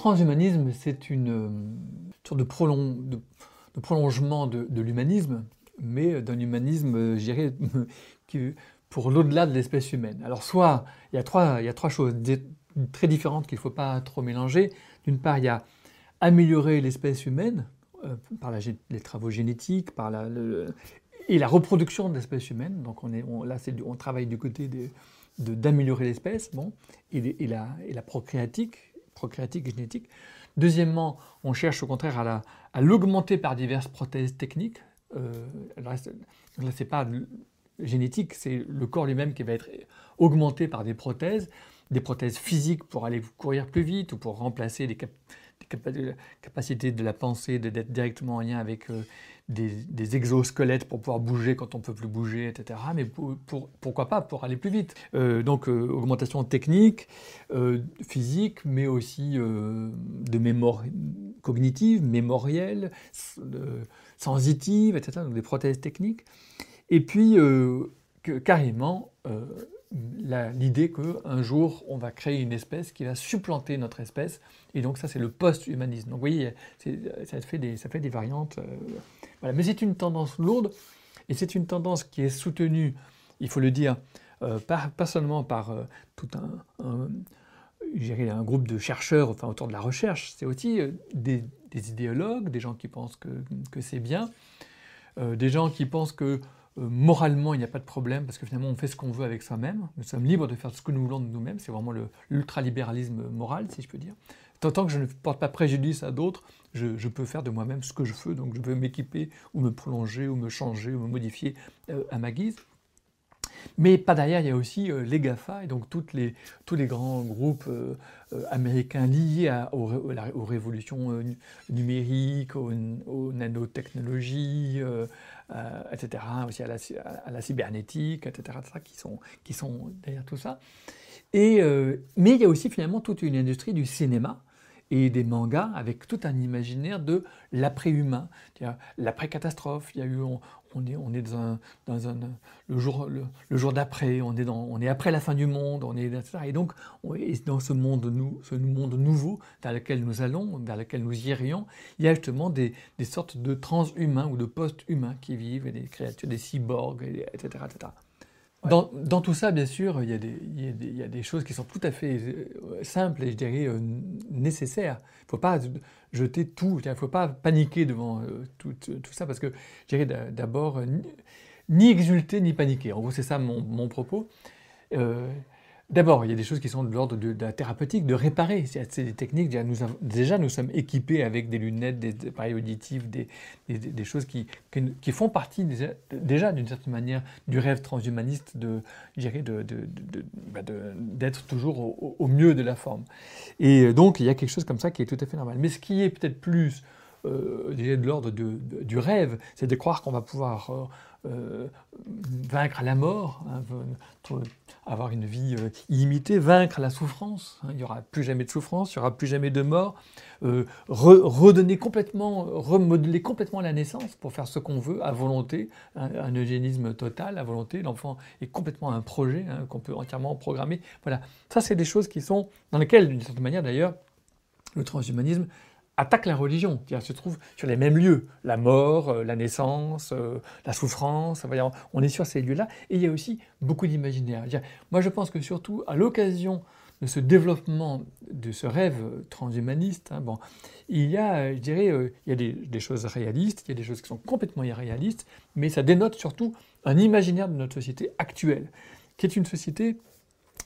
transhumanisme, c'est une euh, sorte de, prolongement de, l'humanisme, mais d'un humanisme, euh, je dirais, pour l'au-delà de l'espèce humaine. Alors, soit, il y a trois, choses très différentes qu'il ne faut pas trop mélanger. D'une part, il y a améliorer l'espèce humaine euh, par les travaux génétiques, par la, et la reproduction de l'espèce humaine. Donc, on là, on travaille du côté d'améliorer l'espèce, bon, et, la, et la procréatique, procréatique et génétique. Deuxièmement, on cherche au contraire à l'augmenter par diverses prothèses techniques. Euh, là, ce n'est pas génétique, c'est le corps lui-même qui va être augmenté par des prothèses, des prothèses physiques pour aller courir plus vite ou pour remplacer les, capacités de la pensée, d'être directement en lien avec euh, des, exosquelettes pour pouvoir bouger quand on ne peut plus bouger, etc. Mais pourquoi pas pour aller plus vite euh, Donc euh, augmentation technique, physique, mais aussi de mémoire cognitive, mémorielle, sensitive, etc. Donc des prothèses techniques. Et puis carrément l'idée qu'un jour, on va créer une espèce qui va supplanter notre espèce. Et donc ça, c'est le post-humanisme. Donc vous voyez, ça fait, des, ça fait des variantes. Euh, voilà. Mais c'est une tendance lourde, et c'est une tendance qui est soutenue, il faut le dire, euh, pas seulement par euh, tout un, un, un, groupe de chercheurs enfin, autour de la recherche, c'est aussi des, idéologues, des gens qui pensent que, que c'est bien, des gens qui pensent que euh, moralement, il n'y a pas de problème parce que finalement, on fait ce qu'on veut avec soi-même. Nous sommes libres de faire ce que nous voulons de nous-mêmes. C'est vraiment l'ultralibéralisme moral, si je peux dire. Tant que je ne porte pas préjudice à d'autres, je, peux faire de moi-même ce que je veux. Donc, je peux m'équiper ou me prolonger ou me changer ou me modifier euh, à ma guise. Mais pas derrière, il y a aussi euh, les GAFA, et donc toutes les, tous les grands groupes américains liés aux, révolutions numériques, aux, aux nanotechnologies, euh, etc., aussi à la, cybernétique, etc., qui, sont, qui sont derrière tout ça. Et, euh, mais il y a aussi finalement toute une industrie du cinéma et des mangas avec tout un imaginaire de l'après-humain, l'après-catastrophe. Il y a eu, on est, on est dans, un, dans un, le jour, le, jour d'après, on est on est après la fin du monde, on est etc. Et donc, dans ce monde, nous, ce monde nouveau dans lequel nous allons, vers lequel nous irions, il y a justement des, des sortes de transhumains ou de post-humains qui vivent, et des créatures, des cyborgs, etc., etc. Dans, tout ça, bien sûr, il y, a des, choses qui sont tout à fait euh, simples et je dirais euh, nécessaires. Il ne faut pas jeter tout, il ne faut pas paniquer devant euh, tout, ça parce que je dirais d'abord ni, exulter ni paniquer. En gros, c'est ça mon propos. D'abord, il y a des choses qui sont de l'ordre de, la thérapeutique, de réparer. C'est des techniques. Déjà nous, déjà nous, sommes équipés avec des lunettes, des appareils auditifs, des, choses qui, font partie déjà, d'une certaine manière du rêve transhumaniste de, bah, d'être toujours au, mieux de la forme. Et donc, il y a quelque chose comme ça qui est tout à fait normal. Mais ce qui est peut-être plus euh, de l'ordre du rêve, c'est de croire qu'on va pouvoir euh, euh, vaincre la mort, hein, avoir une vie euh, illimitée, vaincre la souffrance. Hein. il n'y aura plus jamais de souffrance, il n'y aura plus jamais de mort. Euh, redonner complètement, remodeler complètement la naissance pour faire ce qu'on veut à volonté, un, eugénisme total à volonté. L'enfant est complètement un projet hein, qu'on peut entièrement programmer. Voilà, ça c'est des choses qui sont dans lesquelles, d'une certaine manière d'ailleurs, le transhumanisme attaque la religion, qui se trouve sur les mêmes lieux, la mort, euh, la naissance, euh, la souffrance, on est sur ces lieux-là, et il y a aussi beaucoup d'imaginaire. Moi je pense que surtout à l'occasion de ce développement, de ce rêve transhumaniste, hein, bon, il y a, je dirais, euh, il y a des, choses réalistes, il y a des choses qui sont complètement irréalistes, mais ça dénote surtout un imaginaire de notre société actuelle, qui est une société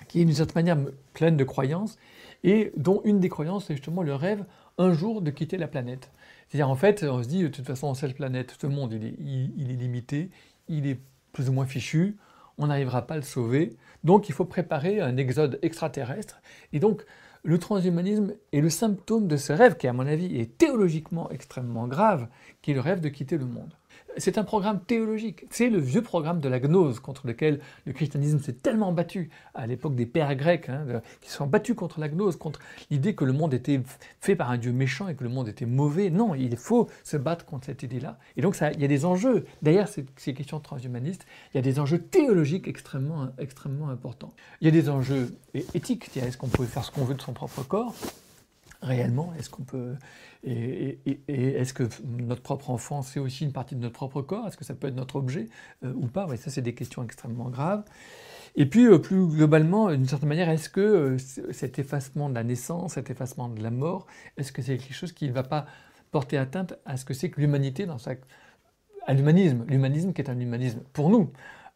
qui est d'une certaine manière pleine de croyances, et dont une des croyances est justement le rêve un jour de quitter la planète. C'est-à-dire en fait, on se dit, de toute façon, cette planète, ce monde, il est, il, est limité, il est plus ou moins fichu, on n'arrivera pas à le sauver, donc il faut préparer un exode extraterrestre. Et donc, le transhumanisme est le symptôme de ce rêve qui, à mon avis, est théologiquement extrêmement grave, qui est le rêve de quitter le monde c'est un programme théologique. C'est le vieux programme de la gnose contre lequel le christianisme s'est tellement battu à l'époque des pères grecs, hein, qui se sont battus contre la gnose, contre l'idée que le monde était fait par un Dieu méchant et que le monde était mauvais. Non, il faut se battre contre cette idée-là. Et donc, ça, il y a des enjeux. Derrière ces, ces, questions transhumanistes, il y a des enjeux théologiques extrêmement, extrêmement importants. Il y a des enjeux éthiques. Est-ce qu'on peut faire ce qu'on veut de son propre corps? Réellement Est-ce qu'on peut et, est-ce que notre propre enfant c'est aussi une partie de notre propre corps? Est-ce que ça peut être notre objet euh, ou pas? Ça c'est des questions extrêmement graves. Et puis euh, plus globalement, d'une certaine manière, est-ce que euh, cet effacement de la naissance, cet effacement de la mort, est-ce que c'est quelque chose qui ne va pas porter atteinte à ce que c'est que l'humanité dans sa à l'humanisme, l'humanisme qui est un humanisme pour nous,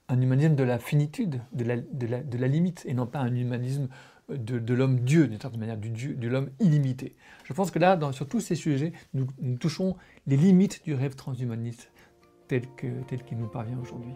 un humanisme de la finitude, de la, de la limite, et non pas un humanisme de, l'homme Dieu, d'une certaine manière, du Dieu, de l'homme illimité. Je pense que là, dans, sur tous ces sujets, nous, touchons les limites du rêve transhumaniste tel qu'il nous parvient aujourd'hui.